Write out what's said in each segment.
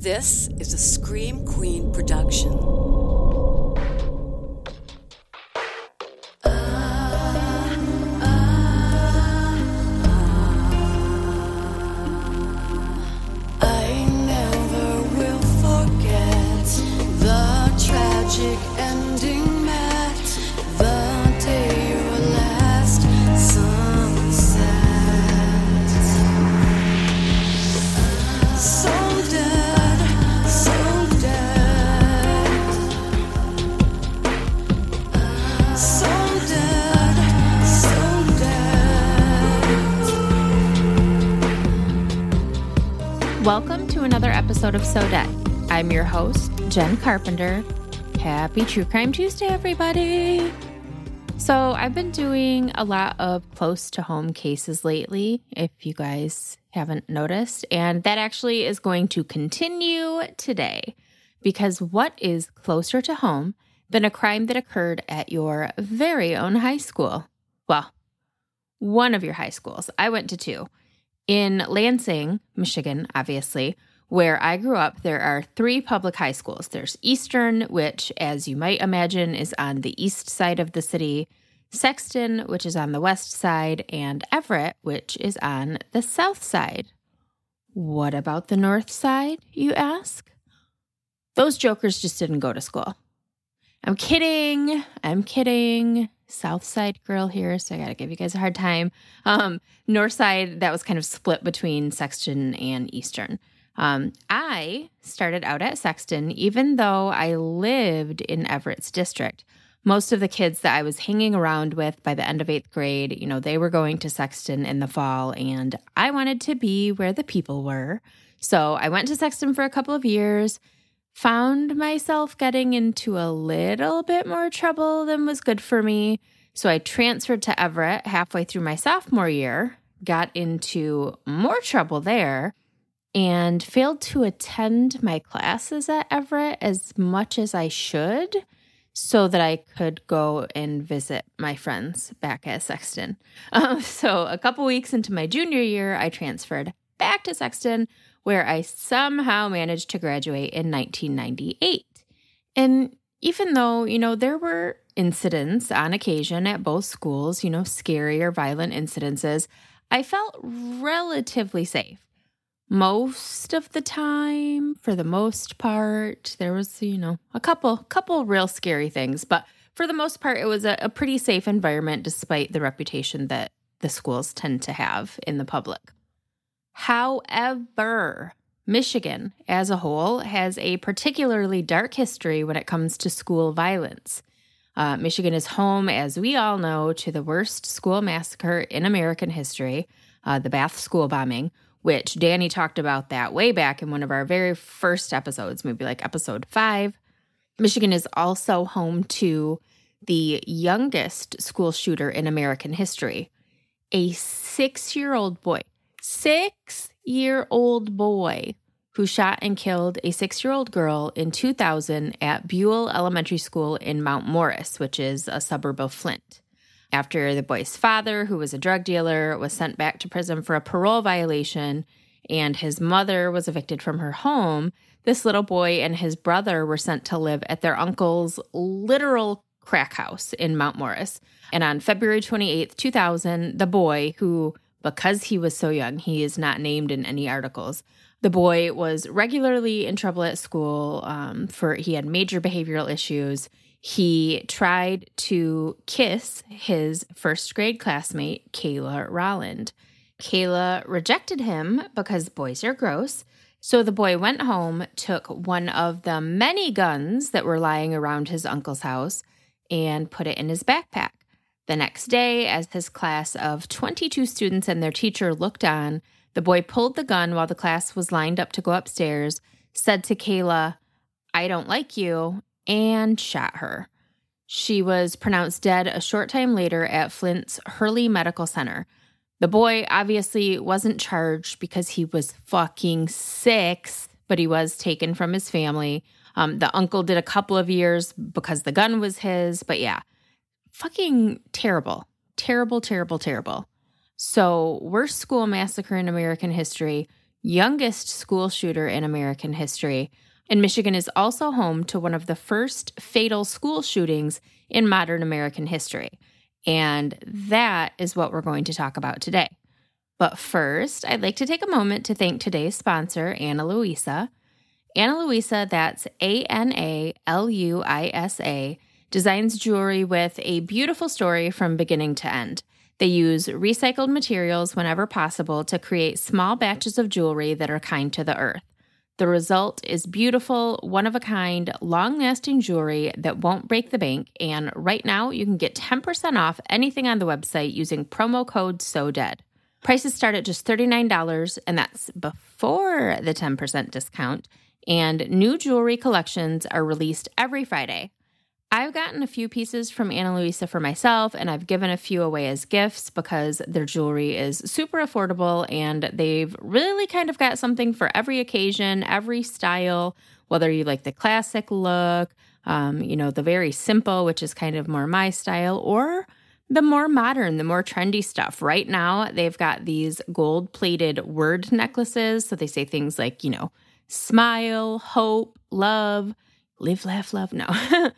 This is a Scream Queen production. Episode of So Dead. I'm your host, Jen Carpenter. Happy True Crime Tuesday, everybody. So, I've been doing a lot of close to home cases lately, if you guys haven't noticed. And that actually is going to continue today because what is closer to home than a crime that occurred at your very own high school? Well, one of your high schools. I went to two. In Lansing, Michigan, obviously, where I grew up, there are three public high schools. There's Eastern, which, as you might imagine, is on the east side of the city, Sexton, which is on the west side, and Everett, which is on the south side. What about the north side, you ask? Those jokers just didn't go to school. I'm kidding. I'm kidding. South side girl here, so I gotta give you guys a hard time. Um, north side, that was kind of split between Sexton and Eastern. Um, I started out at Sexton, even though I lived in Everett's district. Most of the kids that I was hanging around with by the end of eighth grade, you know, they were going to Sexton in the fall, and I wanted to be where the people were. So I went to Sexton for a couple of years, found myself getting into a little bit more trouble than was good for me. So I transferred to Everett halfway through my sophomore year, got into more trouble there, and failed to attend my classes at Everett as much as I should so that I could go and visit my friends back at Sexton. Um, so a couple weeks into my junior year, I transferred back to Sexton, where I somehow managed to graduate in 1998. And even though, you know, there were incidents on occasion at both schools, you know, scary or violent incidences, I felt relatively safe. Most of the time, for the most part, there was, you know, a couple couple real scary things, but for the most part it was a, a pretty safe environment despite the reputation that the schools tend to have in the public. However, Michigan as a whole has a particularly dark history when it comes to school violence. Uh, Michigan is home, as we all know, to the worst school massacre in American history, uh, the Bath school bombing, which Danny talked about that way back in one of our very first episodes, maybe like episode five. Michigan is also home to the youngest school shooter in American history, a six year old boy. Six year old boy who shot and killed a six year old girl in 2000 at Buell Elementary School in Mount Morris, which is a suburb of Flint. After the boy's father, who was a drug dealer, was sent back to prison for a parole violation and his mother was evicted from her home, this little boy and his brother were sent to live at their uncle's literal crack house in Mount Morris. And on February 28th, 2000, the boy, who, because he was so young, he is not named in any articles, the boy was regularly in trouble at school um, for he had major behavioral issues he tried to kiss his first grade classmate kayla rolland kayla rejected him because boys are gross. So the boy went home took one of the many guns that were lying around his uncle's house and put it in his backpack. The next day as his class of 22 students and their teacher looked on the boy pulled the gun while the class was lined up to go upstairs, said to Kayla, I don't like you, and shot her. She was pronounced dead a short time later at Flint's Hurley Medical Center. The boy obviously wasn't charged because he was fucking six, but he was taken from his family. Um, the uncle did a couple of years because the gun was his, but yeah, fucking terrible. Terrible, terrible, terrible. So, worst school massacre in American history. youngest school shooter in American history. And Michigan is also home to one of the first fatal school shootings in modern American history. And that is what we're going to talk about today. But first, I'd like to take a moment to thank today's sponsor, Ana Luisa. Ana Luisa, that's A N A L U I S A, designs jewelry with a beautiful story from beginning to end. They use recycled materials whenever possible to create small batches of jewelry that are kind to the earth. The result is beautiful, one of a kind, long lasting jewelry that won't break the bank. And right now, you can get 10% off anything on the website using promo code SODEAD. Prices start at just $39, and that's before the 10% discount. And new jewelry collections are released every Friday. I've gotten a few pieces from Ana Luisa for myself, and I've given a few away as gifts because their jewelry is super affordable and they've really kind of got something for every occasion, every style, whether you like the classic look, um, you know, the very simple, which is kind of more my style, or the more modern, the more trendy stuff. Right now, they've got these gold plated word necklaces. So they say things like, you know, smile, hope, love live, laugh, love. No,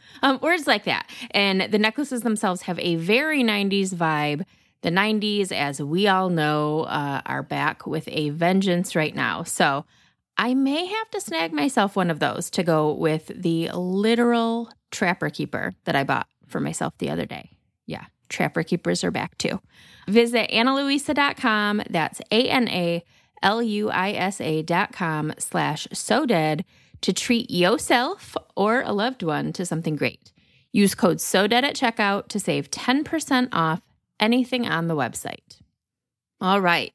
um, words like that. And the necklaces themselves have a very 90s vibe. The 90s, as we all know, uh, are back with a vengeance right now. So I may have to snag myself one of those to go with the literal trapper keeper that I bought for myself the other day. Yeah, trapper keepers are back too. Visit analuisa.com. That's A N A L U I S A.com slash so dead to treat yourself or a loved one to something great. Use code SODEAD at checkout to save 10% off anything on the website. All right,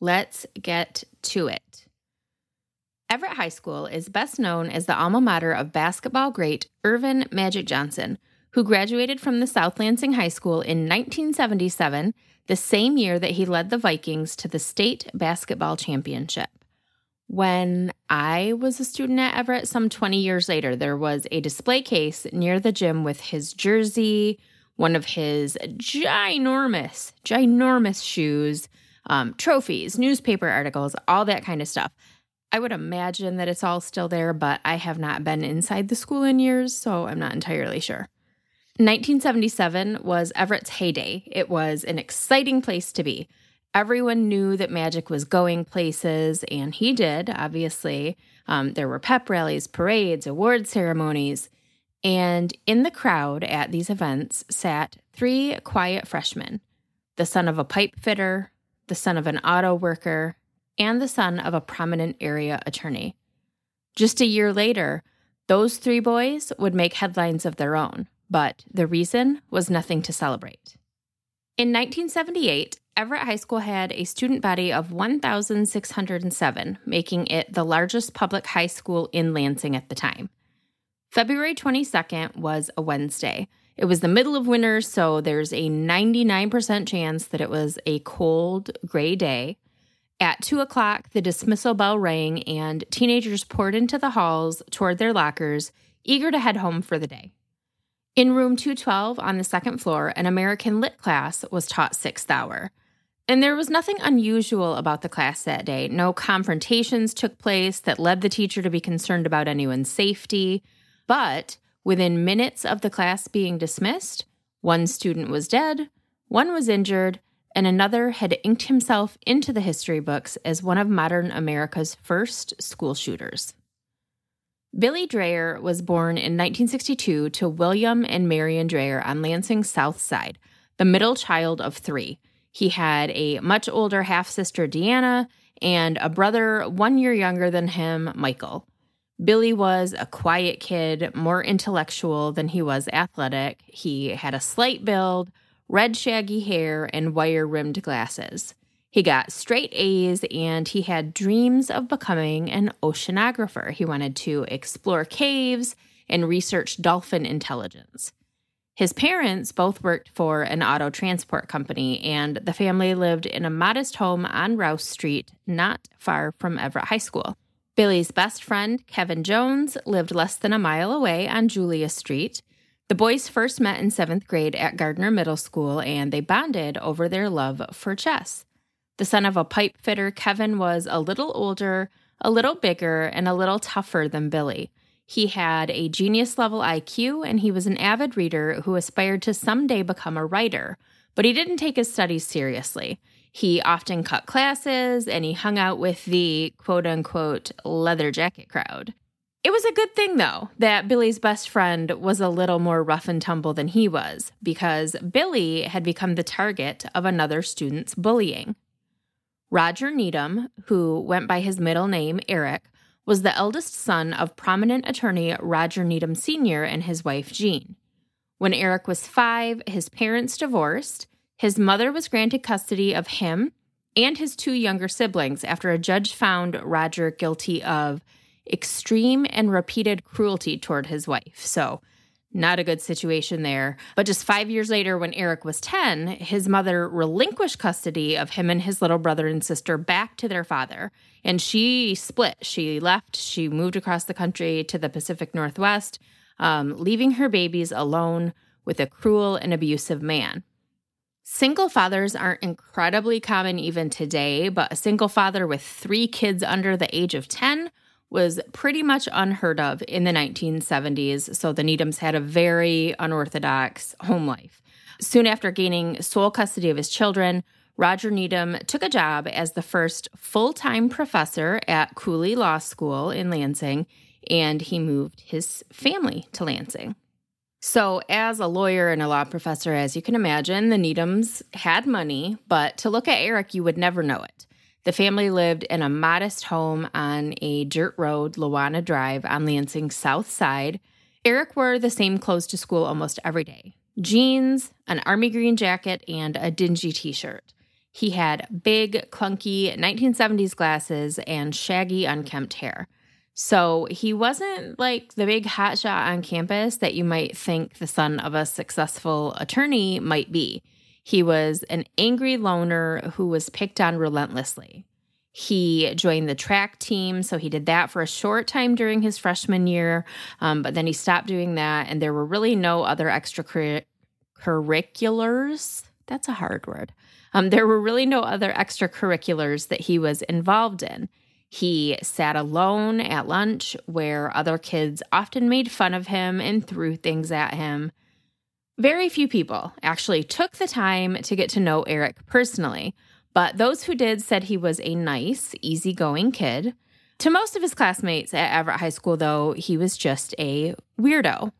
let's get to it. Everett High School is best known as the alma mater of basketball great Earvin Magic Johnson, who graduated from the South Lansing High School in 1977, the same year that he led the Vikings to the state basketball championship. When I was a student at Everett, some 20 years later, there was a display case near the gym with his jersey, one of his ginormous, ginormous shoes, um, trophies, newspaper articles, all that kind of stuff. I would imagine that it's all still there, but I have not been inside the school in years, so I'm not entirely sure. 1977 was Everett's heyday. It was an exciting place to be. Everyone knew that Magic was going places, and he did, obviously. Um, there were pep rallies, parades, award ceremonies. And in the crowd at these events sat three quiet freshmen the son of a pipe fitter, the son of an auto worker, and the son of a prominent area attorney. Just a year later, those three boys would make headlines of their own, but the reason was nothing to celebrate. In 1978, Everett High School had a student body of 1,607, making it the largest public high school in Lansing at the time. February 22nd was a Wednesday. It was the middle of winter, so there's a 99% chance that it was a cold, gray day. At 2 o'clock, the dismissal bell rang, and teenagers poured into the halls toward their lockers, eager to head home for the day. In room 212 on the second floor, an American Lit class was taught sixth hour. And there was nothing unusual about the class that day. No confrontations took place that led the teacher to be concerned about anyone's safety. But within minutes of the class being dismissed, one student was dead, one was injured, and another had inked himself into the history books as one of modern America's first school shooters. Billy Dreyer was born in 1962 to William and Marion Dreyer on Lansing's South Side, the middle child of three. He had a much older half sister, Deanna, and a brother one year younger than him, Michael. Billy was a quiet kid, more intellectual than he was athletic. He had a slight build, red shaggy hair, and wire rimmed glasses. He got straight A's and he had dreams of becoming an oceanographer. He wanted to explore caves and research dolphin intelligence. His parents both worked for an auto transport company, and the family lived in a modest home on Rouse Street, not far from Everett High School. Billy's best friend, Kevin Jones, lived less than a mile away on Julia Street. The boys first met in seventh grade at Gardner Middle School, and they bonded over their love for chess. The son of a pipe fitter, Kevin was a little older, a little bigger, and a little tougher than Billy. He had a genius level IQ and he was an avid reader who aspired to someday become a writer, but he didn't take his studies seriously. He often cut classes and he hung out with the quote unquote leather jacket crowd. It was a good thing, though, that Billy's best friend was a little more rough and tumble than he was, because Billy had become the target of another student's bullying. Roger Needham, who went by his middle name, Eric, was the eldest son of prominent attorney Roger Needham Sr. and his wife, Jean. When Eric was five, his parents divorced. His mother was granted custody of him and his two younger siblings after a judge found Roger guilty of extreme and repeated cruelty toward his wife. So, not a good situation there. But just five years later, when Eric was 10, his mother relinquished custody of him and his little brother and sister back to their father. And she split. She left. She moved across the country to the Pacific Northwest, um, leaving her babies alone with a cruel and abusive man. Single fathers aren't incredibly common even today, but a single father with three kids under the age of 10 was pretty much unheard of in the 1970s, so the Needhams had a very unorthodox home life. Soon after gaining sole custody of his children, Roger Needham took a job as the first full time professor at Cooley Law School in Lansing, and he moved his family to Lansing. So, as a lawyer and a law professor, as you can imagine, the Needhams had money, but to look at Eric, you would never know it. The family lived in a modest home on a dirt road, Lawana Drive, on Lansing's south side. Eric wore the same clothes to school almost every day jeans, an army green jacket, and a dingy t shirt. He had big, clunky 1970s glasses and shaggy, unkempt hair. So he wasn't like the big hotshot on campus that you might think the son of a successful attorney might be. He was an angry loner who was picked on relentlessly. He joined the track team, so he did that for a short time during his freshman year, um, but then he stopped doing that, and there were really no other extracurriculars. That's a hard word. Um, there were really no other extracurriculars that he was involved in. He sat alone at lunch where other kids often made fun of him and threw things at him. Very few people actually took the time to get to know Eric personally, but those who did said he was a nice, easygoing kid. To most of his classmates at Everett High School, though, he was just a weirdo.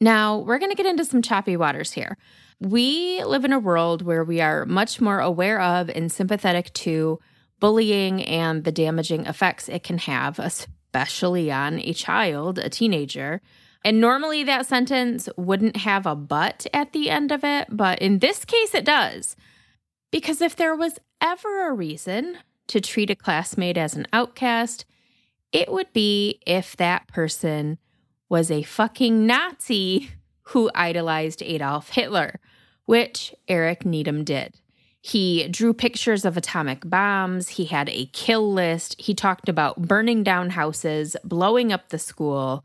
Now, we're going to get into some choppy waters here. We live in a world where we are much more aware of and sympathetic to bullying and the damaging effects it can have, especially on a child, a teenager. And normally that sentence wouldn't have a but at the end of it, but in this case it does. Because if there was ever a reason to treat a classmate as an outcast, it would be if that person was a fucking Nazi who idolized Adolf Hitler, which Eric Needham did. He drew pictures of atomic bombs. He had a kill list. He talked about burning down houses, blowing up the school,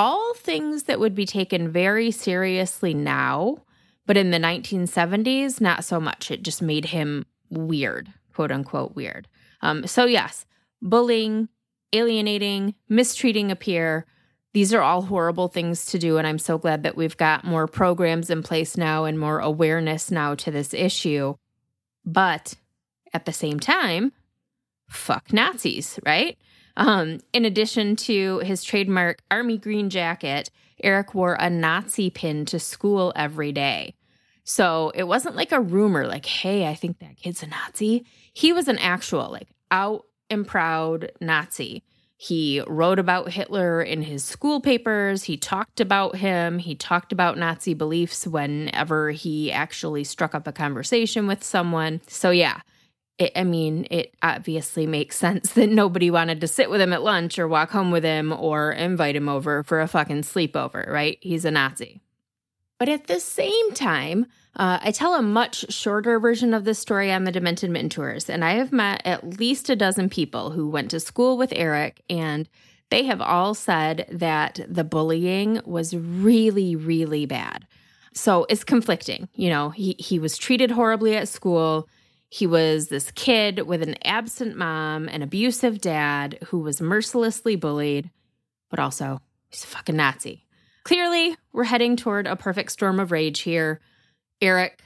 all things that would be taken very seriously now, but in the 1970s, not so much. It just made him weird, quote unquote, weird. Um, so, yes, bullying, alienating, mistreating a peer. These are all horrible things to do. And I'm so glad that we've got more programs in place now and more awareness now to this issue. But at the same time, fuck Nazis, right? Um, in addition to his trademark army green jacket, Eric wore a Nazi pin to school every day. So it wasn't like a rumor, like, hey, I think that kid's a Nazi. He was an actual, like, out and proud Nazi. He wrote about Hitler in his school papers. He talked about him. He talked about Nazi beliefs whenever he actually struck up a conversation with someone. So, yeah, it, I mean, it obviously makes sense that nobody wanted to sit with him at lunch or walk home with him or invite him over for a fucking sleepover, right? He's a Nazi. But at the same time, uh, I tell a much shorter version of this story on the Demented Mitten Tours, and I have met at least a dozen people who went to school with Eric, and they have all said that the bullying was really, really bad. So it's conflicting. You know, he, he was treated horribly at school He was this kid with an absent mom, an abusive dad who was mercilessly bullied, but also he's a fucking Nazi. Clearly, we're heading toward a perfect storm of rage here. Eric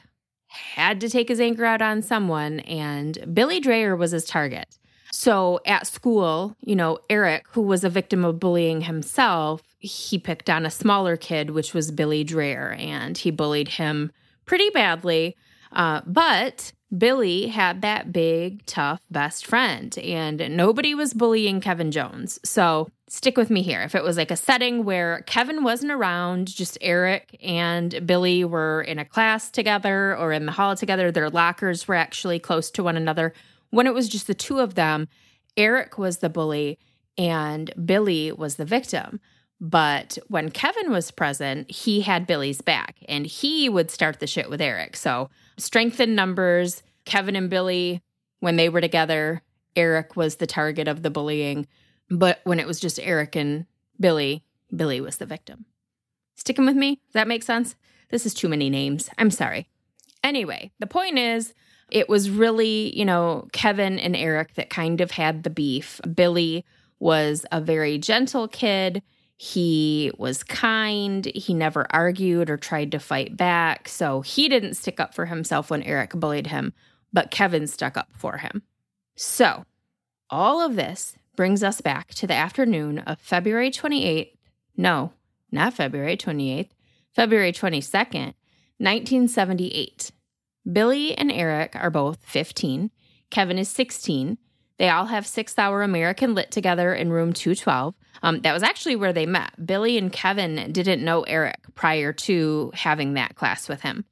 had to take his anger out on someone, and Billy Dreyer was his target. So at school, you know, Eric, who was a victim of bullying himself, he picked on a smaller kid, which was Billy Dreyer, and he bullied him pretty badly. Uh, but Billy had that big, tough best friend, and nobody was bullying Kevin Jones. So stick with me here. If it was like a setting where Kevin wasn't around, just Eric and Billy were in a class together or in the hall together, their lockers were actually close to one another. When it was just the two of them, Eric was the bully and Billy was the victim. But when Kevin was present, he had Billy's back and he would start the shit with Eric. So, strength in numbers, Kevin and Billy, when they were together, Eric was the target of the bullying. But when it was just Eric and Billy, Billy was the victim. Sticking with me? Does that make sense? This is too many names. I'm sorry. Anyway, the point is, it was really, you know, Kevin and Eric that kind of had the beef. Billy was a very gentle kid. He was kind. He never argued or tried to fight back. So he didn't stick up for himself when Eric bullied him, but Kevin stuck up for him. So all of this brings us back to the afternoon of February 28th. No, not February 28th, February 22nd, 1978. Billy and Eric are both 15. Kevin is 16. They all have sixth hour American Lit together in room 212. Um, that was actually where they met. Billy and Kevin didn't know Eric prior to having that class with him.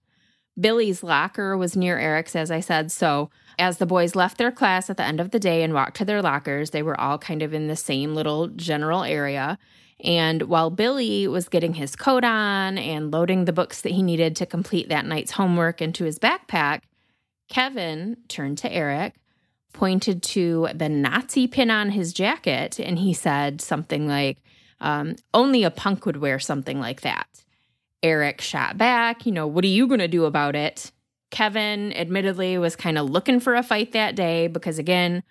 Billy's locker was near Eric's, as I said. So, as the boys left their class at the end of the day and walked to their lockers, they were all kind of in the same little general area. And while Billy was getting his coat on and loading the books that he needed to complete that night's homework into his backpack, Kevin turned to Eric, pointed to the Nazi pin on his jacket, and he said something like, um, Only a punk would wear something like that. Eric shot back, you know, what are you going to do about it? Kevin, admittedly, was kind of looking for a fight that day because, again,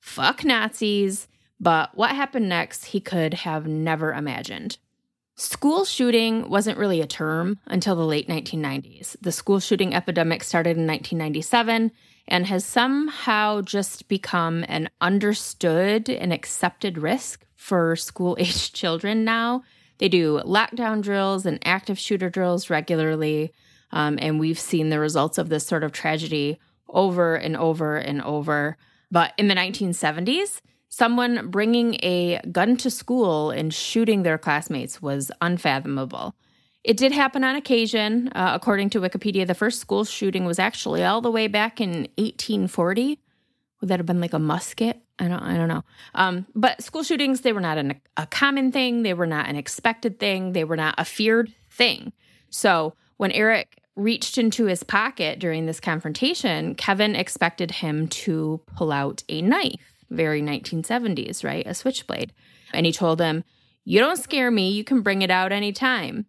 fuck Nazis. But what happened next, he could have never imagined. School shooting wasn't really a term until the late 1990s. The school shooting epidemic started in 1997 and has somehow just become an understood and accepted risk for school aged children now. They do lockdown drills and active shooter drills regularly. Um, and we've seen the results of this sort of tragedy over and over and over. But in the 1970s, someone bringing a gun to school and shooting their classmates was unfathomable. It did happen on occasion. Uh, according to Wikipedia, the first school shooting was actually all the way back in 1840. Would that have been like a musket? I don't, I don't know. Um, but school shootings, they were not an, a common thing. They were not an expected thing. They were not a feared thing. So when Eric reached into his pocket during this confrontation, Kevin expected him to pull out a knife, very 1970s, right? A switchblade. And he told him, You don't scare me. You can bring it out anytime.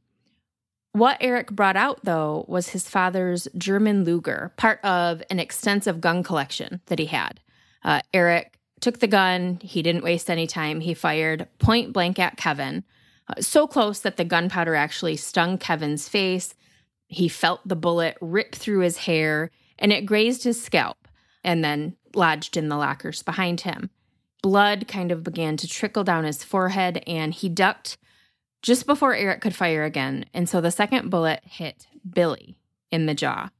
What Eric brought out, though, was his father's German Luger, part of an extensive gun collection that he had. Uh, Eric took the gun. He didn't waste any time. He fired point blank at Kevin, uh, so close that the gunpowder actually stung Kevin's face. He felt the bullet rip through his hair and it grazed his scalp and then lodged in the lockers behind him. Blood kind of began to trickle down his forehead and he ducked just before Eric could fire again. And so the second bullet hit Billy in the jaw.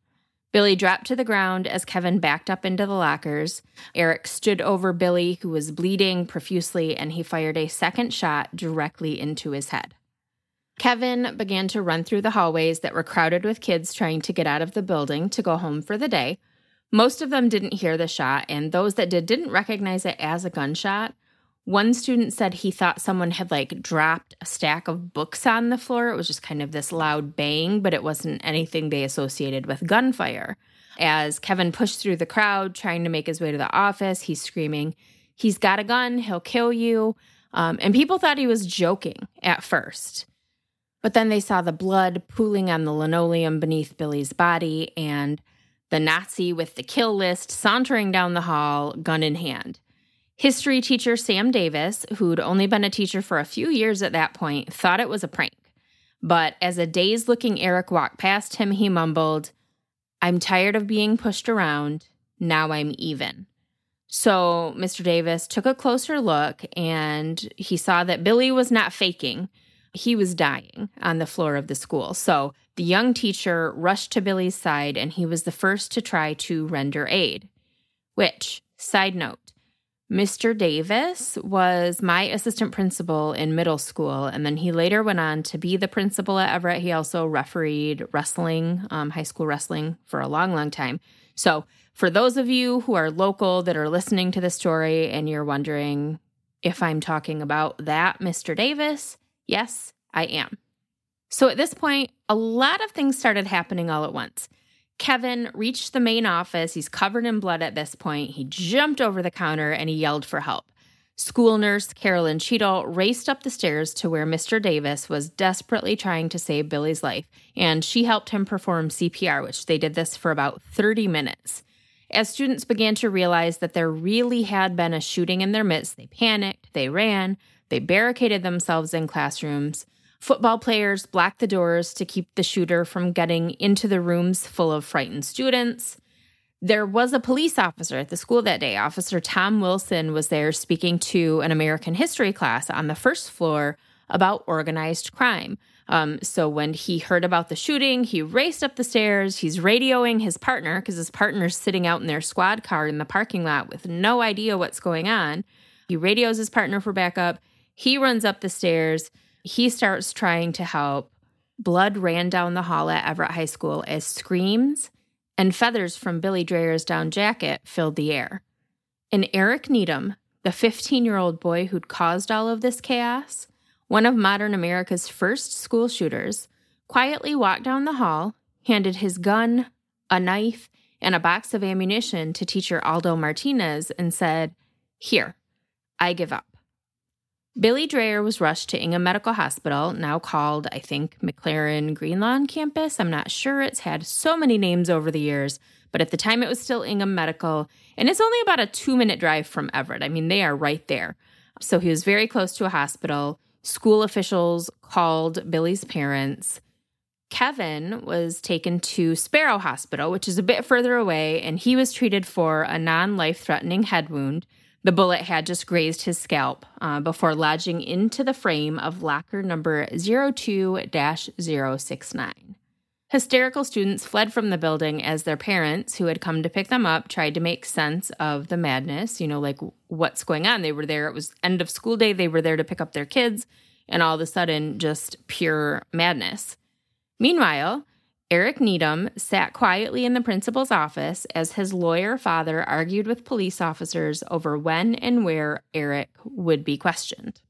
Billy dropped to the ground as Kevin backed up into the lockers. Eric stood over Billy, who was bleeding profusely, and he fired a second shot directly into his head. Kevin began to run through the hallways that were crowded with kids trying to get out of the building to go home for the day. Most of them didn't hear the shot, and those that did didn't recognize it as a gunshot. One student said he thought someone had like dropped a stack of books on the floor. It was just kind of this loud bang, but it wasn't anything they associated with gunfire. As Kevin pushed through the crowd trying to make his way to the office, he's screaming, He's got a gun, he'll kill you. Um, and people thought he was joking at first. But then they saw the blood pooling on the linoleum beneath Billy's body, and the Nazi with the kill list sauntering down the hall, gun in hand. History teacher Sam Davis, who'd only been a teacher for a few years at that point, thought it was a prank. But as a dazed looking Eric walked past him, he mumbled, I'm tired of being pushed around. Now I'm even. So Mr. Davis took a closer look and he saw that Billy was not faking. He was dying on the floor of the school. So the young teacher rushed to Billy's side and he was the first to try to render aid. Which, side note, Mr. Davis was my assistant principal in middle school, and then he later went on to be the principal at Everett. He also refereed wrestling, um, high school wrestling, for a long, long time. So, for those of you who are local that are listening to the story and you're wondering if I'm talking about that Mr. Davis, yes, I am. So, at this point, a lot of things started happening all at once. Kevin reached the main office. He's covered in blood at this point. He jumped over the counter and he yelled for help. School nurse Carolyn Cheadle raced up the stairs to where Mr. Davis was desperately trying to save Billy's life, and she helped him perform CPR, which they did this for about 30 minutes. As students began to realize that there really had been a shooting in their midst, they panicked, they ran, they barricaded themselves in classrooms. Football players blocked the doors to keep the shooter from getting into the rooms full of frightened students. There was a police officer at the school that day. Officer Tom Wilson was there speaking to an American history class on the first floor about organized crime. Um, so when he heard about the shooting, he raced up the stairs. He's radioing his partner because his partner's sitting out in their squad car in the parking lot with no idea what's going on. He radios his partner for backup. He runs up the stairs. He starts trying to help. Blood ran down the hall at Everett High School as screams and feathers from Billy Dreyer's down jacket filled the air. And Eric Needham, the 15 year old boy who'd caused all of this chaos, one of modern America's first school shooters, quietly walked down the hall, handed his gun, a knife, and a box of ammunition to teacher Aldo Martinez and said, Here, I give up. Billy Dreyer was rushed to Ingham Medical Hospital, now called, I think, McLaren Greenlawn Campus. I'm not sure. It's had so many names over the years, but at the time it was still Ingham Medical, and it's only about a two minute drive from Everett. I mean, they are right there. So he was very close to a hospital. School officials called Billy's parents. Kevin was taken to Sparrow Hospital, which is a bit further away, and he was treated for a non life threatening head wound. The bullet had just grazed his scalp uh, before lodging into the frame of locker number 02 069. Hysterical students fled from the building as their parents, who had come to pick them up, tried to make sense of the madness. You know, like what's going on? They were there, it was end of school day, they were there to pick up their kids, and all of a sudden, just pure madness. Meanwhile, Eric Needham sat quietly in the principal's office as his lawyer father argued with police officers over when and where Eric would be questioned.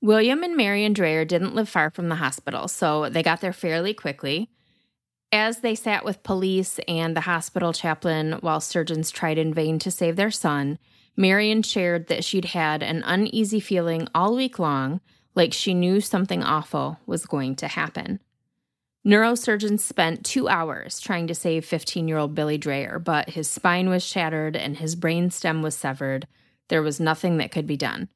William and Marion Dreyer didn't live far from the hospital, so they got there fairly quickly. As they sat with police and the hospital chaplain while surgeons tried in vain to save their son, Marion shared that she'd had an uneasy feeling all week long, like she knew something awful was going to happen. Neurosurgeons spent two hours trying to save 15 year old Billy Dreyer, but his spine was shattered and his brain stem was severed. There was nothing that could be done.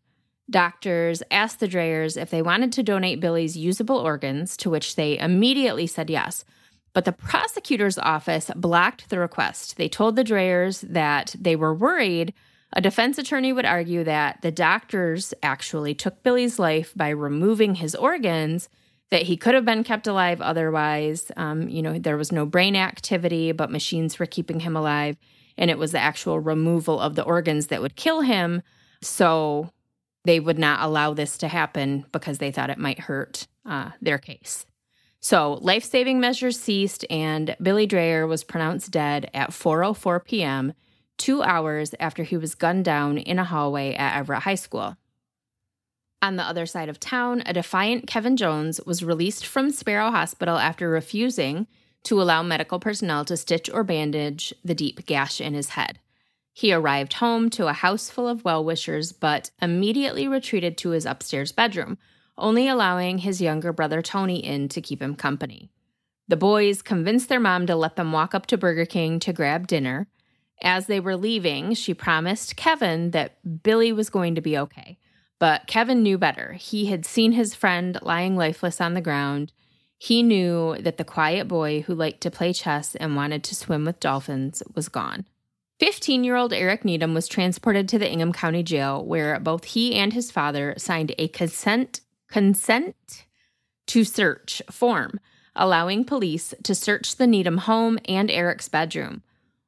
Doctors asked the Dreyers if they wanted to donate Billy's usable organs, to which they immediately said yes. But the prosecutor's office blocked the request. They told the Dreyers that they were worried a defense attorney would argue that the doctors actually took Billy's life by removing his organs that he could have been kept alive otherwise. Um, you know, there was no brain activity, but machines were keeping him alive. And it was the actual removal of the organs that would kill him. So they would not allow this to happen because they thought it might hurt uh, their case. So life saving measures ceased, and Billy Dreyer was pronounced dead at 4:04 p.m., two hours after he was gunned down in a hallway at Everett High School. On the other side of town, a defiant Kevin Jones was released from Sparrow Hospital after refusing to allow medical personnel to stitch or bandage the deep gash in his head. He arrived home to a house full of well wishers, but immediately retreated to his upstairs bedroom, only allowing his younger brother Tony in to keep him company. The boys convinced their mom to let them walk up to Burger King to grab dinner. As they were leaving, she promised Kevin that Billy was going to be okay. But Kevin knew better. He had seen his friend lying lifeless on the ground. He knew that the quiet boy who liked to play chess and wanted to swim with dolphins was gone. 15 year old Eric Needham was transported to the Ingham County Jail, where both he and his father signed a consent, consent to search form, allowing police to search the Needham home and Eric's bedroom.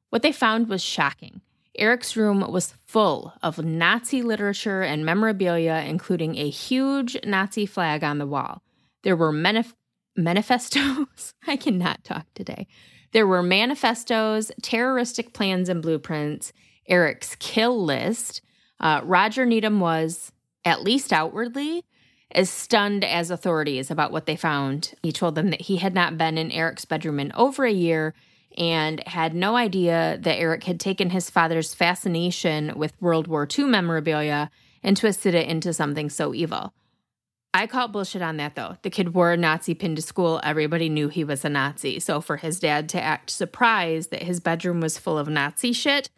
What they found was shocking. Eric's room was full of Nazi literature and memorabilia, including a huge Nazi flag on the wall. There were manif- manifestos. I cannot talk today. There were manifestos, terroristic plans and blueprints, Eric's kill list. Uh, Roger Needham was, at least outwardly, as stunned as authorities about what they found. He told them that he had not been in Eric's bedroom in over a year and had no idea that Eric had taken his father's fascination with World War II memorabilia and twisted it into something so evil. I call bullshit on that though. The kid wore a Nazi pin to school. Everybody knew he was a Nazi. So for his dad to act surprised that his bedroom was full of Nazi shit,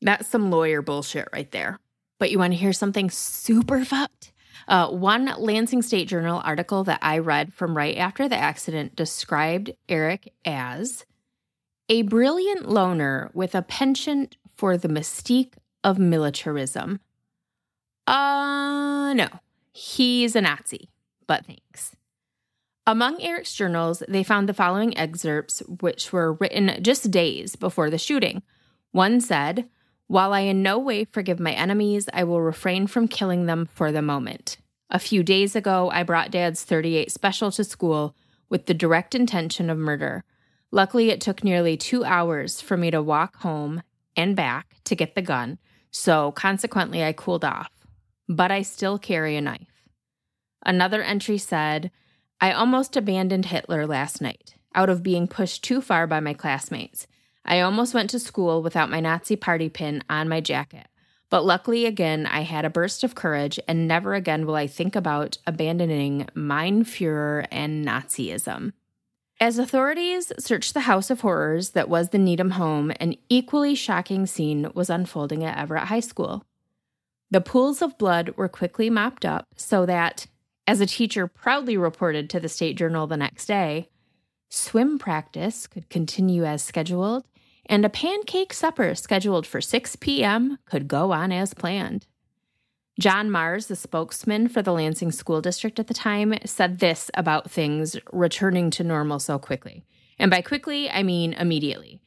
that's some lawyer bullshit right there. But you want to hear something super fucked? Uh, one Lansing State Journal article that I read from right after the accident described Eric as a brilliant loner with a penchant for the mystique of militarism. Uh, no, he's a Nazi, but thanks. Among Eric's journals, they found the following excerpts, which were written just days before the shooting. One said, While I in no way forgive my enemies, I will refrain from killing them for the moment. A few days ago, I brought Dad's 38 Special to school with the direct intention of murder. Luckily, it took nearly two hours for me to walk home and back to get the gun, so consequently, I cooled off. But I still carry a knife. Another entry said, I almost abandoned Hitler last night out of being pushed too far by my classmates. I almost went to school without my Nazi party pin on my jacket. But luckily, again, I had a burst of courage, and never again will I think about abandoning Mein Fuhrer and Nazism. As authorities searched the house of horrors that was the Needham home, an equally shocking scene was unfolding at Everett High School. The pools of blood were quickly mopped up so that, as a teacher proudly reported to the State Journal the next day, swim practice could continue as scheduled, and a pancake supper scheduled for 6 p.m. could go on as planned. John Mars, the spokesman for the Lansing School District at the time, said this about things returning to normal so quickly. And by quickly, I mean immediately.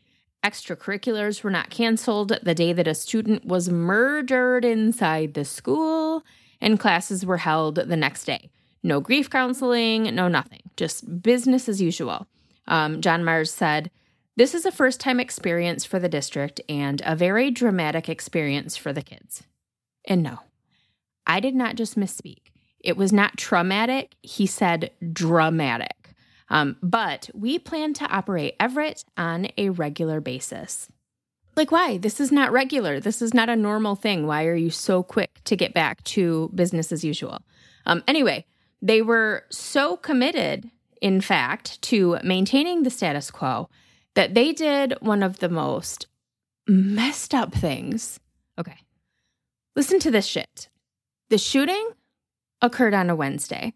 Extracurriculars were not canceled the day that a student was murdered inside the school, and classes were held the next day. No grief counseling, no nothing, just business as usual. Um, John Mars said, This is a first time experience for the district and a very dramatic experience for the kids. And no, I did not just misspeak. It was not traumatic, he said dramatic. Um, but we plan to operate Everett on a regular basis. Like, why? This is not regular. This is not a normal thing. Why are you so quick to get back to business as usual? Um, anyway, they were so committed, in fact, to maintaining the status quo that they did one of the most messed up things. Okay. Listen to this shit. The shooting occurred on a Wednesday.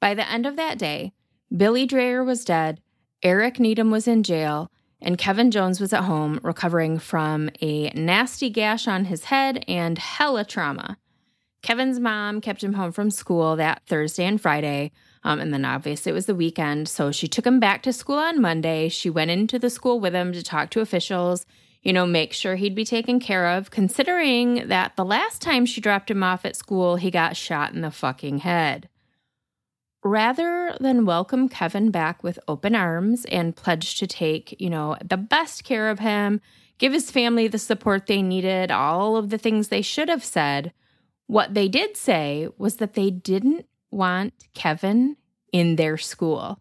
By the end of that day, Billy Dreyer was dead, Eric Needham was in jail, and Kevin Jones was at home recovering from a nasty gash on his head and hella trauma. Kevin's mom kept him home from school that Thursday and Friday. Um, and then obviously it was the weekend. So she took him back to school on Monday. She went into the school with him to talk to officials, you know, make sure he'd be taken care of, considering that the last time she dropped him off at school, he got shot in the fucking head. Rather than welcome Kevin back with open arms and pledge to take, you know, the best care of him, give his family the support they needed, all of the things they should have said, what they did say was that they didn't want Kevin in their school.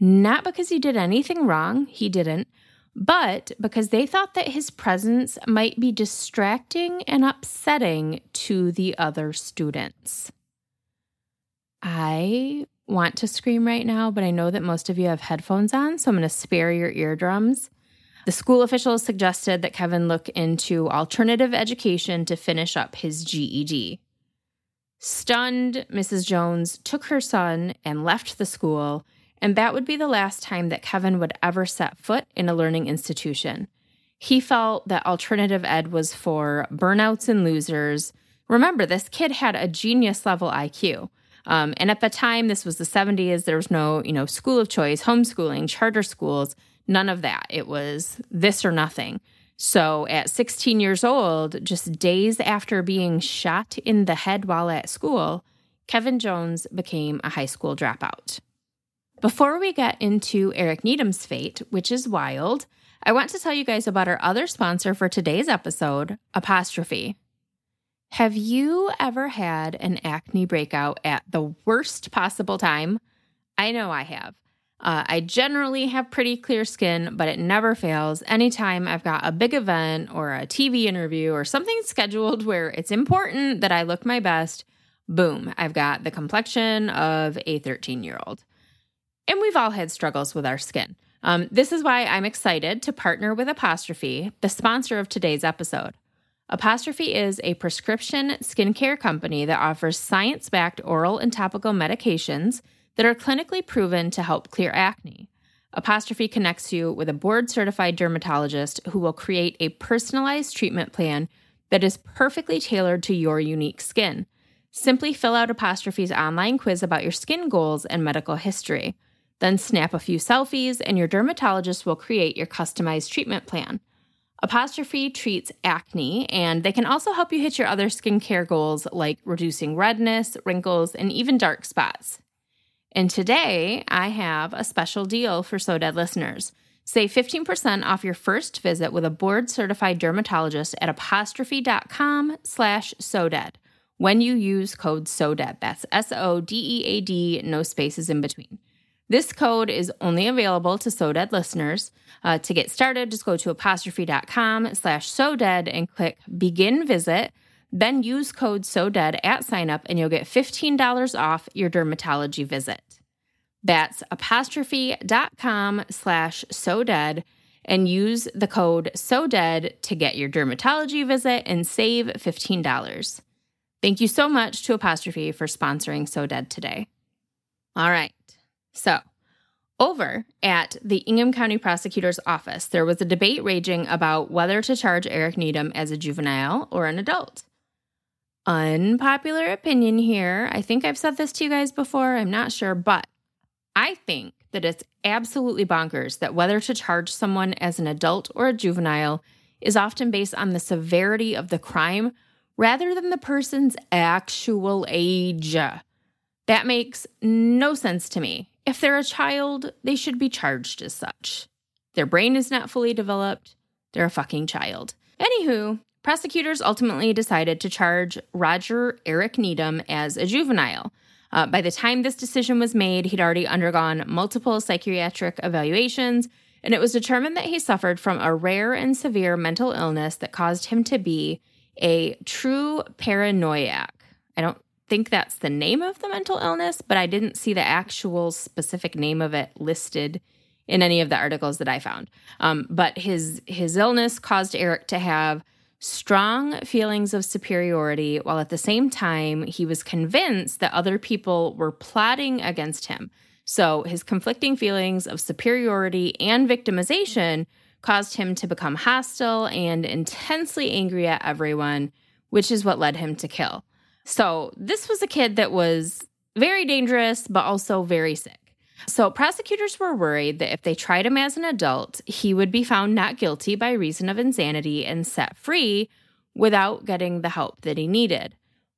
Not because he did anything wrong, he didn't, but because they thought that his presence might be distracting and upsetting to the other students. I want to scream right now, but I know that most of you have headphones on, so I'm going to spare your eardrums. The school officials suggested that Kevin look into alternative education to finish up his GED. Stunned, Mrs. Jones took her son and left the school, and that would be the last time that Kevin would ever set foot in a learning institution. He felt that alternative ed was for burnouts and losers. Remember, this kid had a genius level IQ. Um, and at the time, this was the 70s. There was no, you know, school of choice, homeschooling, charter schools, none of that. It was this or nothing. So at 16 years old, just days after being shot in the head while at school, Kevin Jones became a high school dropout. Before we get into Eric Needham's fate, which is wild, I want to tell you guys about our other sponsor for today's episode, Apostrophe. Have you ever had an acne breakout at the worst possible time? I know I have. Uh, I generally have pretty clear skin, but it never fails. Anytime I've got a big event or a TV interview or something scheduled where it's important that I look my best, boom, I've got the complexion of a 13 year old. And we've all had struggles with our skin. Um, this is why I'm excited to partner with Apostrophe, the sponsor of today's episode. Apostrophe is a prescription skincare company that offers science backed oral and topical medications that are clinically proven to help clear acne. Apostrophe connects you with a board certified dermatologist who will create a personalized treatment plan that is perfectly tailored to your unique skin. Simply fill out Apostrophe's online quiz about your skin goals and medical history. Then snap a few selfies, and your dermatologist will create your customized treatment plan. Apostrophe treats acne, and they can also help you hit your other skincare goals like reducing redness, wrinkles, and even dark spots. And today I have a special deal for So Dead listeners. Save 15% off your first visit with a board certified dermatologist at apostrophe.com slash SoDead when you use code SODEAD. That's S O D E A D, no spaces in between. This code is only available to So Dead listeners. Uh, to get started, just go to apostrophe.com slash so dead and click begin visit. Then use code so dead at sign up and you'll get $15 off your dermatology visit. That's apostrophe.com slash so dead and use the code so dead to get your dermatology visit and save $15. Thank you so much to Apostrophe for sponsoring So Dead today. All right. So, over at the Ingham County Prosecutor's Office, there was a debate raging about whether to charge Eric Needham as a juvenile or an adult. Unpopular opinion here. I think I've said this to you guys before. I'm not sure, but I think that it's absolutely bonkers that whether to charge someone as an adult or a juvenile is often based on the severity of the crime rather than the person's actual age. That makes no sense to me. If they're a child, they should be charged as such. Their brain is not fully developed, they're a fucking child. Anywho, prosecutors ultimately decided to charge Roger Eric Needham as a juvenile. Uh, by the time this decision was made, he'd already undergone multiple psychiatric evaluations, and it was determined that he suffered from a rare and severe mental illness that caused him to be a true paranoiac. I don't think that's the name of the mental illness, but I didn't see the actual specific name of it listed in any of the articles that I found. Um, but his his illness caused Eric to have strong feelings of superiority, while at the same time he was convinced that other people were plotting against him. So his conflicting feelings of superiority and victimization caused him to become hostile and intensely angry at everyone, which is what led him to kill. So, this was a kid that was very dangerous, but also very sick. So, prosecutors were worried that if they tried him as an adult, he would be found not guilty by reason of insanity and set free without getting the help that he needed.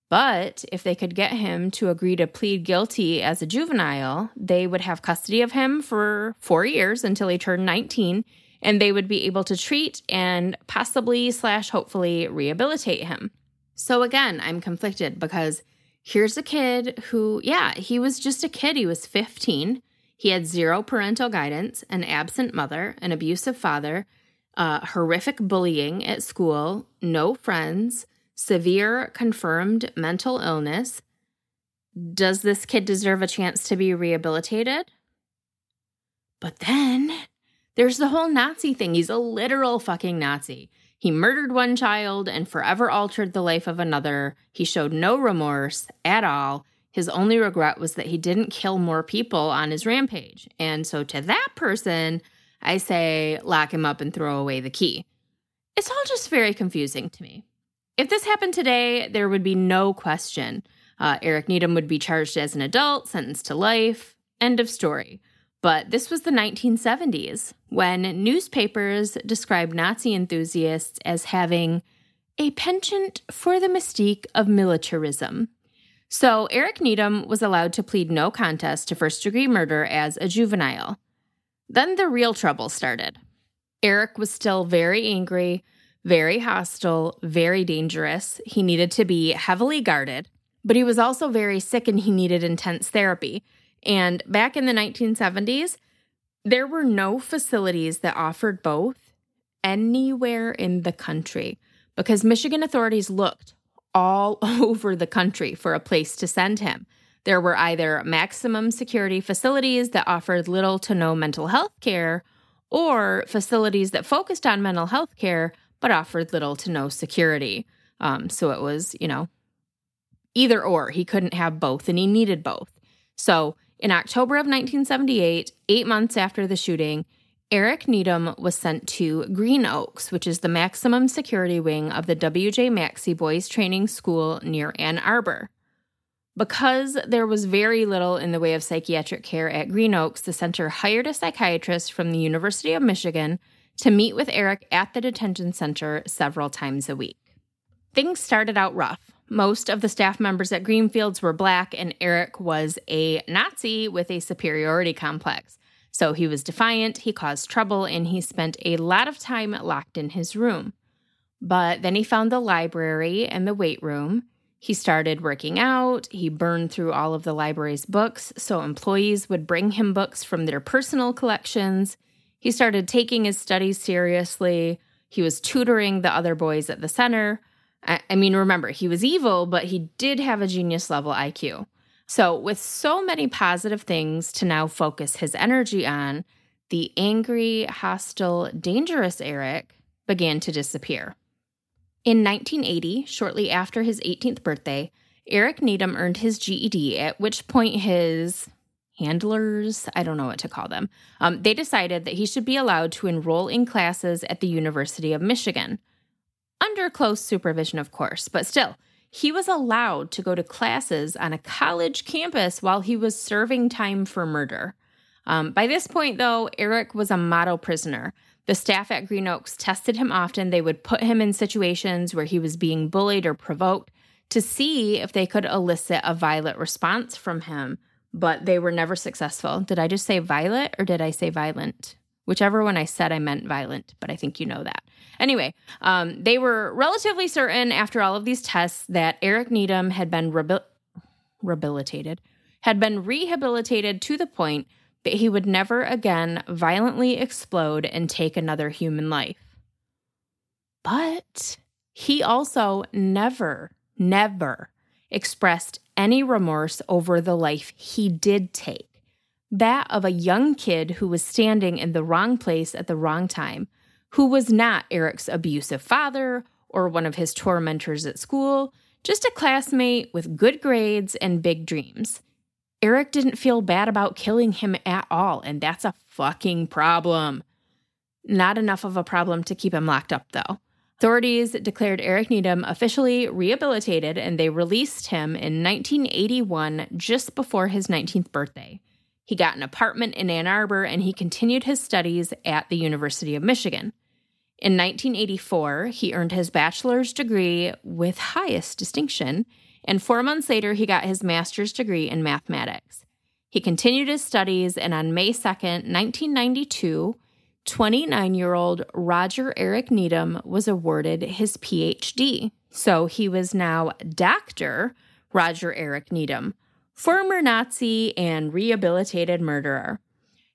But if they could get him to agree to plead guilty as a juvenile, they would have custody of him for four years until he turned 19, and they would be able to treat and possibly slash hopefully rehabilitate him. So again, I'm conflicted because here's a kid who, yeah, he was just a kid. He was 15. He had zero parental guidance, an absent mother, an abusive father, uh, horrific bullying at school, no friends, severe confirmed mental illness. Does this kid deserve a chance to be rehabilitated? But then there's the whole Nazi thing. He's a literal fucking Nazi. He murdered one child and forever altered the life of another. He showed no remorse at all. His only regret was that he didn't kill more people on his rampage. And so to that person, I say lock him up and throw away the key. It's all just very confusing to me. If this happened today, there would be no question. Uh, Eric Needham would be charged as an adult, sentenced to life. End of story. But this was the 1970s when newspapers described Nazi enthusiasts as having a penchant for the mystique of militarism. So Eric Needham was allowed to plead no contest to first degree murder as a juvenile. Then the real trouble started. Eric was still very angry, very hostile, very dangerous. He needed to be heavily guarded, but he was also very sick and he needed intense therapy. And back in the 1970s, there were no facilities that offered both anywhere in the country because Michigan authorities looked all over the country for a place to send him. There were either maximum security facilities that offered little to no mental health care or facilities that focused on mental health care but offered little to no security. Um, so it was, you know, either or. He couldn't have both and he needed both. So in October of 1978, eight months after the shooting, Eric Needham was sent to Green Oaks, which is the maximum security wing of the W.J. Maxey Boys Training School near Ann Arbor. Because there was very little in the way of psychiatric care at Green Oaks, the center hired a psychiatrist from the University of Michigan to meet with Eric at the detention center several times a week. Things started out rough. Most of the staff members at Greenfields were black, and Eric was a Nazi with a superiority complex. So he was defiant, he caused trouble, and he spent a lot of time locked in his room. But then he found the library and the weight room. He started working out. He burned through all of the library's books, so employees would bring him books from their personal collections. He started taking his studies seriously. He was tutoring the other boys at the center. I, I mean, remember, he was evil, but he did have a genius level IQ. So, with so many positive things to now focus his energy on, the angry, hostile, dangerous Eric began to disappear. In 1980, shortly after his 18th birthday, Eric Needham earned his GED, at which point his handlers, I don't know what to call them, um, they decided that he should be allowed to enroll in classes at the University of Michigan. Under close supervision, of course, but still, he was allowed to go to classes on a college campus while he was serving time for murder. Um, by this point, though, Eric was a model prisoner. The staff at Green Oaks tested him often. They would put him in situations where he was being bullied or provoked to see if they could elicit a violent response from him, but they were never successful. Did I just say violent or did I say violent? Whichever one I said, I meant violent, but I think you know that. Anyway, um, they were relatively certain after all of these tests that Eric Needham had been rehabil- rehabilitated, had been rehabilitated to the point that he would never again violently explode and take another human life. But he also never, never expressed any remorse over the life he did take that of a young kid who was standing in the wrong place at the wrong time, who was not Eric's abusive father or one of his tormentors at school, just a classmate with good grades and big dreams. Eric didn't feel bad about killing him at all, and that's a fucking problem. Not enough of a problem to keep him locked up, though. Authorities declared Eric Needham officially rehabilitated and they released him in 1981, just before his 19th birthday. He got an apartment in Ann Arbor and he continued his studies at the University of Michigan. In 1984, he earned his bachelor's degree with highest distinction, and four months later, he got his master's degree in mathematics. He continued his studies, and on May 2nd, 1992, 29 year old Roger Eric Needham was awarded his PhD. So he was now Dr. Roger Eric Needham, former Nazi and rehabilitated murderer.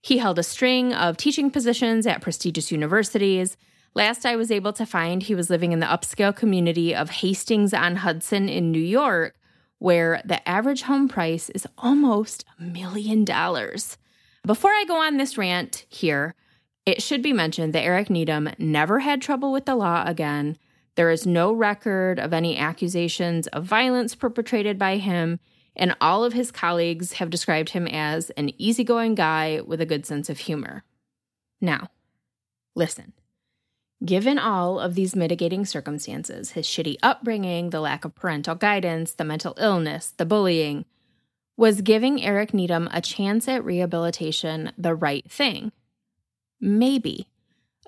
He held a string of teaching positions at prestigious universities. Last I was able to find, he was living in the upscale community of Hastings on Hudson in New York, where the average home price is almost a million dollars. Before I go on this rant here, it should be mentioned that Eric Needham never had trouble with the law again. There is no record of any accusations of violence perpetrated by him, and all of his colleagues have described him as an easygoing guy with a good sense of humor. Now, listen. Given all of these mitigating circumstances his shitty upbringing, the lack of parental guidance, the mental illness, the bullying was giving Eric Needham a chance at rehabilitation the right thing? Maybe,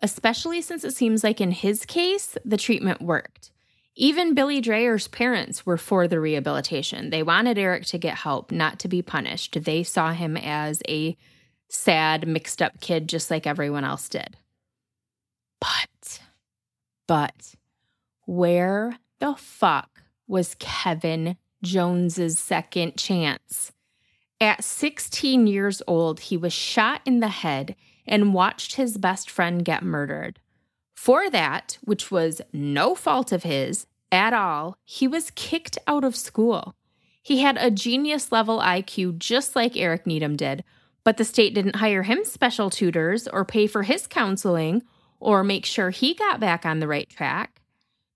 especially since it seems like in his case, the treatment worked. Even Billy Dreyer's parents were for the rehabilitation. They wanted Eric to get help, not to be punished. They saw him as a sad, mixed up kid, just like everyone else did. But, but, where the fuck was Kevin Jones's second chance? At 16 years old, he was shot in the head and watched his best friend get murdered. For that, which was no fault of his at all, he was kicked out of school. He had a genius level IQ just like Eric Needham did, but the state didn't hire him special tutors or pay for his counseling or make sure he got back on the right track.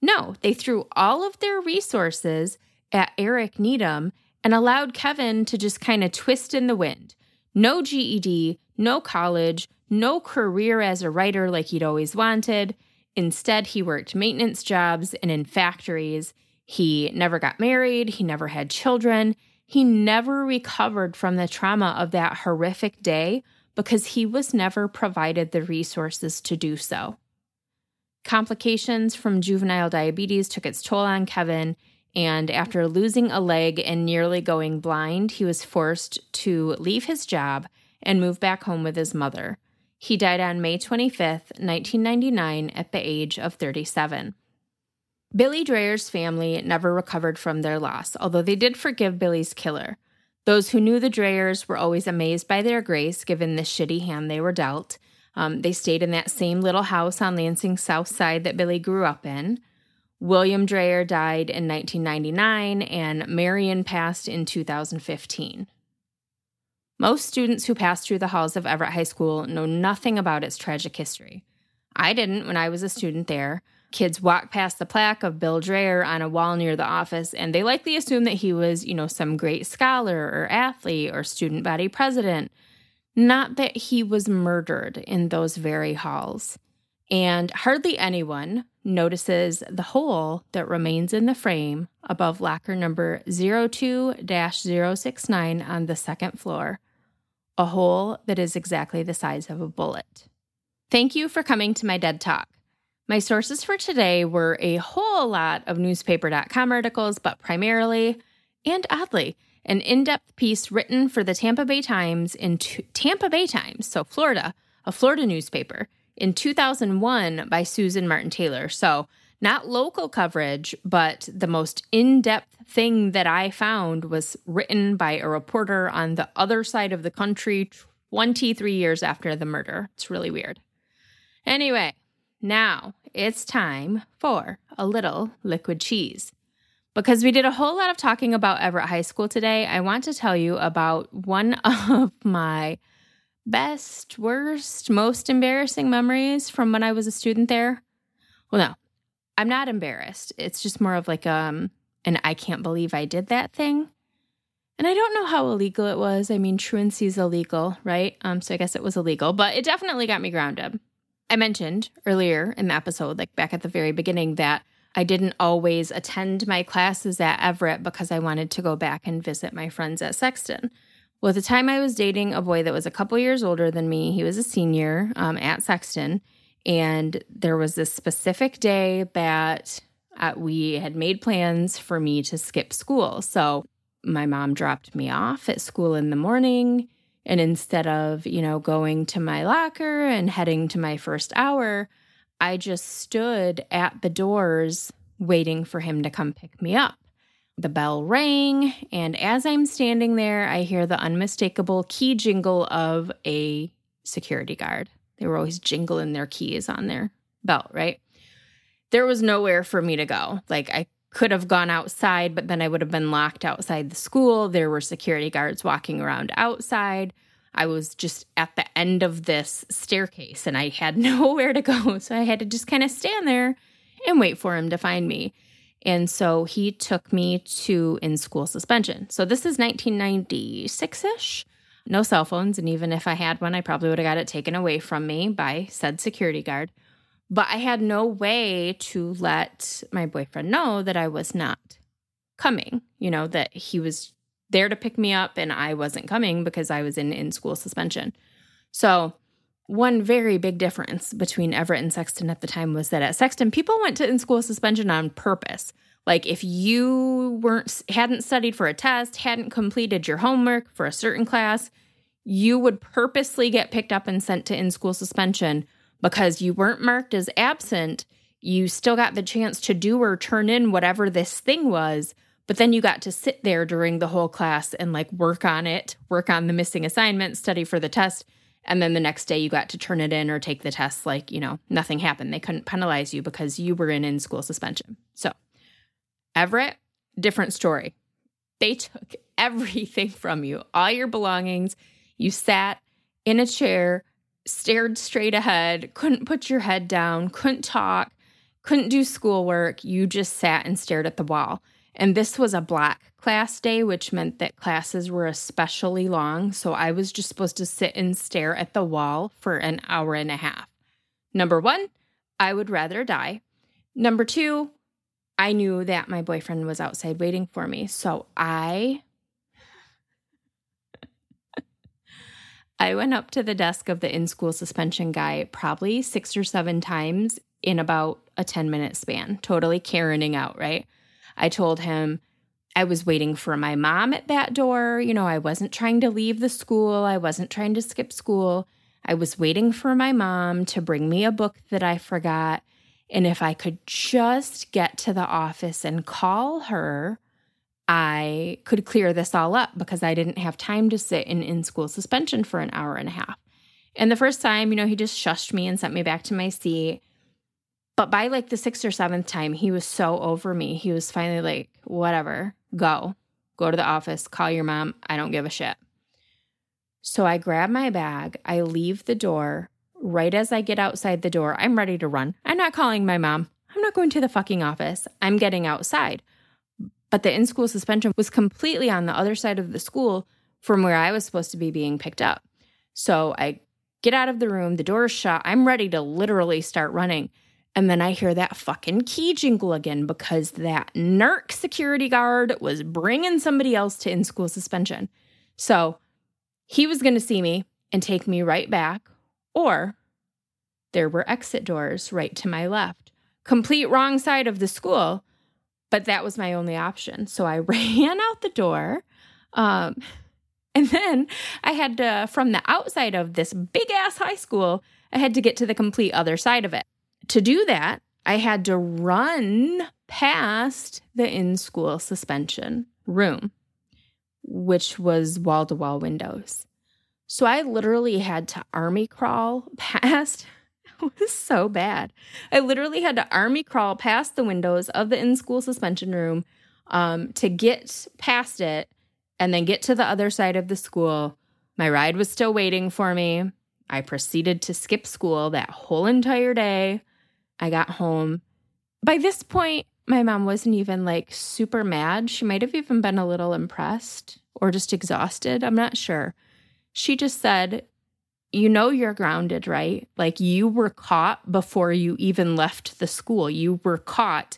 No, they threw all of their resources at Eric Needham and allowed Kevin to just kind of twist in the wind. No GED, no college, no career as a writer like he'd always wanted. Instead, he worked maintenance jobs and in factories. He never got married, he never had children. He never recovered from the trauma of that horrific day because he was never provided the resources to do so. Complications from juvenile diabetes took its toll on Kevin, and after losing a leg and nearly going blind, he was forced to leave his job and move back home with his mother. He died on May 25th, 1999, at the age of 37. Billy Dreyer's family never recovered from their loss, although they did forgive Billy's killer. Those who knew the Dreyers were always amazed by their grace given the shitty hand they were dealt. Um, they stayed in that same little house on Lansing's south side that Billy grew up in. William Dreyer died in 1999 and Marion passed in 2015. Most students who pass through the halls of Everett High School know nothing about its tragic history. I didn't when I was a student there. Kids walk past the plaque of Bill Dreyer on a wall near the office, and they likely assume that he was, you know, some great scholar or athlete or student body president. Not that he was murdered in those very halls. And hardly anyone notices the hole that remains in the frame above locker number 02 069 on the second floor, a hole that is exactly the size of a bullet. Thank you for coming to my dead talk. My sources for today were a whole lot of newspaper.com articles, but primarily, and oddly, an in depth piece written for the Tampa Bay Times in t- Tampa Bay Times, so Florida, a Florida newspaper, in 2001 by Susan Martin Taylor. So, not local coverage, but the most in depth thing that I found was written by a reporter on the other side of the country 23 years after the murder. It's really weird. Anyway, now it's time for a little liquid cheese. Because we did a whole lot of talking about Everett High School today, I want to tell you about one of my best, worst, most embarrassing memories from when I was a student there. Well, no, I'm not embarrassed. It's just more of like um an I can't believe I did that thing. And I don't know how illegal it was. I mean, truancy is illegal, right? Um, so I guess it was illegal, but it definitely got me grounded. I mentioned earlier in the episode, like back at the very beginning, that I didn't always attend my classes at Everett because I wanted to go back and visit my friends at Sexton. Well, at the time I was dating a boy that was a couple years older than me, he was a senior um, at Sexton. And there was this specific day that uh, we had made plans for me to skip school. So my mom dropped me off at school in the morning and instead of, you know, going to my locker and heading to my first hour, I just stood at the doors waiting for him to come pick me up. The bell rang, and as I'm standing there, I hear the unmistakable key jingle of a security guard. They were always jingling their keys on their belt, right? There was nowhere for me to go. Like, I could have gone outside, but then I would have been locked outside the school. There were security guards walking around outside. I was just at the end of this staircase and I had nowhere to go. So I had to just kind of stand there and wait for him to find me. And so he took me to in school suspension. So this is 1996 ish. No cell phones. And even if I had one, I probably would have got it taken away from me by said security guard. But I had no way to let my boyfriend know that I was not coming, you know, that he was there to pick me up and I wasn't coming because I was in in school suspension. So, one very big difference between Everett and Sexton at the time was that at Sexton, people went to in school suspension on purpose. Like if you weren't hadn't studied for a test, hadn't completed your homework for a certain class, you would purposely get picked up and sent to in school suspension because you weren't marked as absent. You still got the chance to do or turn in whatever this thing was, but then you got to sit there during the whole class and like work on it, work on the missing assignment, study for the test. And then the next day you got to turn it in or take the test like, you know, nothing happened. They couldn't penalize you because you were in in school suspension. So, Everett, different story. They took everything from you, all your belongings. You sat in a chair, stared straight ahead, couldn't put your head down, couldn't talk, couldn't do schoolwork. You just sat and stared at the wall. And this was a black class day, which meant that classes were especially long. So I was just supposed to sit and stare at the wall for an hour and a half. Number one, I would rather die. Number two, I knew that my boyfriend was outside waiting for me. So I I went up to the desk of the in school suspension guy probably six or seven times in about a 10 minute span, totally Karening out, right? I told him I was waiting for my mom at that door. You know, I wasn't trying to leave the school, I wasn't trying to skip school. I was waiting for my mom to bring me a book that I forgot. And if I could just get to the office and call her, I could clear this all up because I didn't have time to sit in in school suspension for an hour and a half. And the first time, you know, he just shushed me and sent me back to my seat. But by like the sixth or seventh time, he was so over me. He was finally like, whatever, go, go to the office, call your mom. I don't give a shit. So I grab my bag, I leave the door. Right as I get outside the door, I'm ready to run. I'm not calling my mom. I'm not going to the fucking office. I'm getting outside. But the in school suspension was completely on the other side of the school from where I was supposed to be being picked up. So I get out of the room, the door is shut. I'm ready to literally start running. And then I hear that fucking key jingle again because that NERC security guard was bringing somebody else to in school suspension. So he was going to see me and take me right back, or there were exit doors right to my left, complete wrong side of the school. But that was my only option. So I ran out the door. Um, and then I had to, from the outside of this big ass high school, I had to get to the complete other side of it. To do that, I had to run past the in school suspension room, which was wall to wall windows. So I literally had to army crawl past. Was so bad. I literally had to army crawl past the windows of the in school suspension room um, to get past it and then get to the other side of the school. My ride was still waiting for me. I proceeded to skip school that whole entire day. I got home. By this point, my mom wasn't even like super mad. She might have even been a little impressed or just exhausted. I'm not sure. She just said, You know, you're grounded, right? Like you were caught before you even left the school. You were caught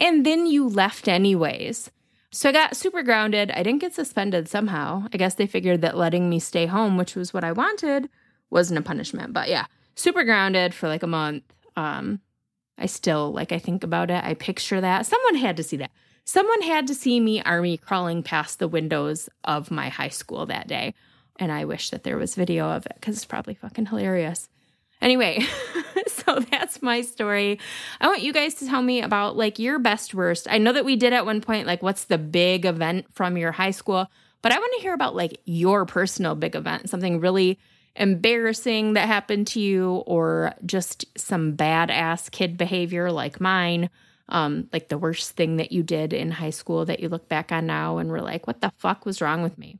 and then you left anyways. So I got super grounded. I didn't get suspended somehow. I guess they figured that letting me stay home, which was what I wanted, wasn't a punishment. But yeah, super grounded for like a month. Um, I still like I think about it. I picture that. Someone had to see that. Someone had to see me army crawling past the windows of my high school that day. And I wish that there was video of it because it's probably fucking hilarious. Anyway, so that's my story. I want you guys to tell me about like your best worst. I know that we did at one point, like, what's the big event from your high school? But I want to hear about like your personal big event, something really embarrassing that happened to you, or just some badass kid behavior like mine. Um, like the worst thing that you did in high school that you look back on now and were like, what the fuck was wrong with me?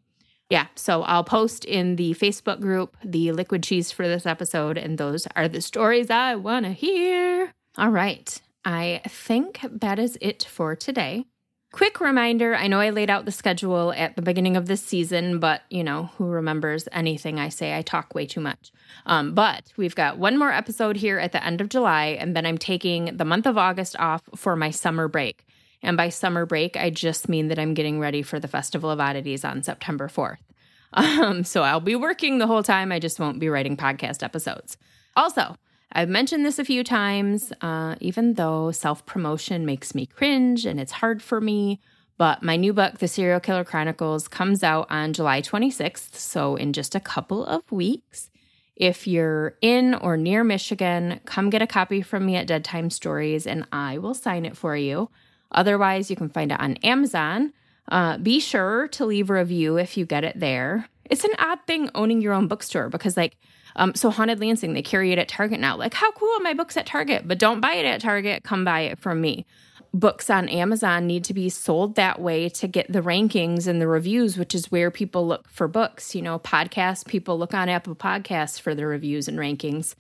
Yeah, so I'll post in the Facebook group the liquid cheese for this episode, and those are the stories I want to hear. All right, I think that is it for today. Quick reminder I know I laid out the schedule at the beginning of this season, but you know, who remembers anything I say? I talk way too much. Um, but we've got one more episode here at the end of July, and then I'm taking the month of August off for my summer break. And by summer break, I just mean that I'm getting ready for the Festival of Oddities on September 4th. Um, so I'll be working the whole time. I just won't be writing podcast episodes. Also, I've mentioned this a few times, uh, even though self promotion makes me cringe and it's hard for me. But my new book, The Serial Killer Chronicles, comes out on July 26th. So, in just a couple of weeks. If you're in or near Michigan, come get a copy from me at Dead Time Stories and I will sign it for you. Otherwise, you can find it on Amazon. Uh, be sure to leave a review if you get it there. It's an odd thing owning your own bookstore because, like, um, so Haunted Lansing, they carry it at Target now. Like, how cool are my books at Target? But don't buy it at Target. Come buy it from me. Books on Amazon need to be sold that way to get the rankings and the reviews, which is where people look for books. You know, podcasts, people look on Apple Podcasts for the reviews and rankings.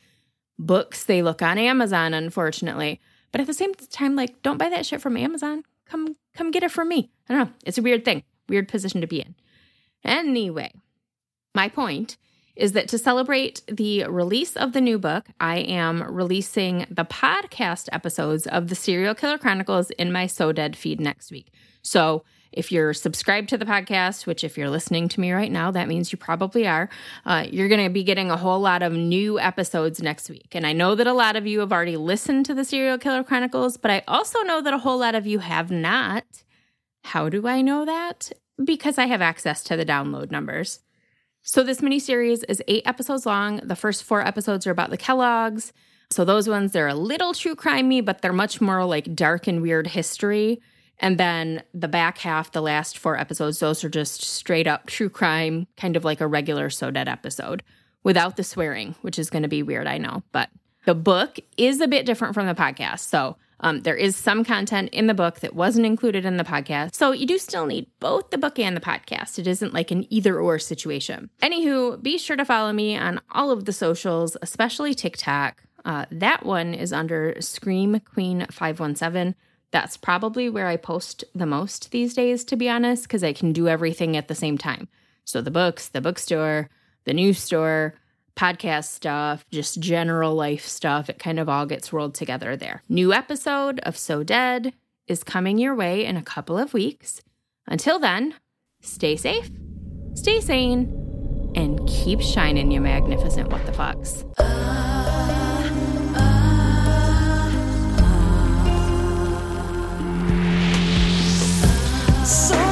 Books, they look on Amazon, unfortunately. But at the same time, like, don't buy that shit from Amazon. Come, come get it from me. I don't know. It's a weird thing, weird position to be in. Anyway, my point is that to celebrate the release of the new book, I am releasing the podcast episodes of the Serial Killer Chronicles in my So Dead feed next week. So if you're subscribed to the podcast, which if you're listening to me right now, that means you probably are, uh, you're going to be getting a whole lot of new episodes next week. And I know that a lot of you have already listened to the Serial Killer Chronicles, but I also know that a whole lot of you have not. How do I know that? Because I have access to the download numbers. So this miniseries is eight episodes long. The first four episodes are about the Kellogg's. So those ones, they're a little true crimey, but they're much more like dark and weird history. And then the back half, the last four episodes, those are just straight up true crime, kind of like a regular So Dead episode without the swearing, which is going to be weird, I know. But the book is a bit different from the podcast. So um, there is some content in the book that wasn't included in the podcast. So you do still need both the book and the podcast. It isn't like an either or situation. Anywho, be sure to follow me on all of the socials, especially TikTok. Uh, that one is under Scream Queen 517. That's probably where I post the most these days, to be honest, because I can do everything at the same time. So the books, the bookstore, the news store, podcast stuff, just general life stuff. It kind of all gets rolled together there. New episode of So Dead is coming your way in a couple of weeks. Until then, stay safe, stay sane, and keep shining, you magnificent what the fucks. So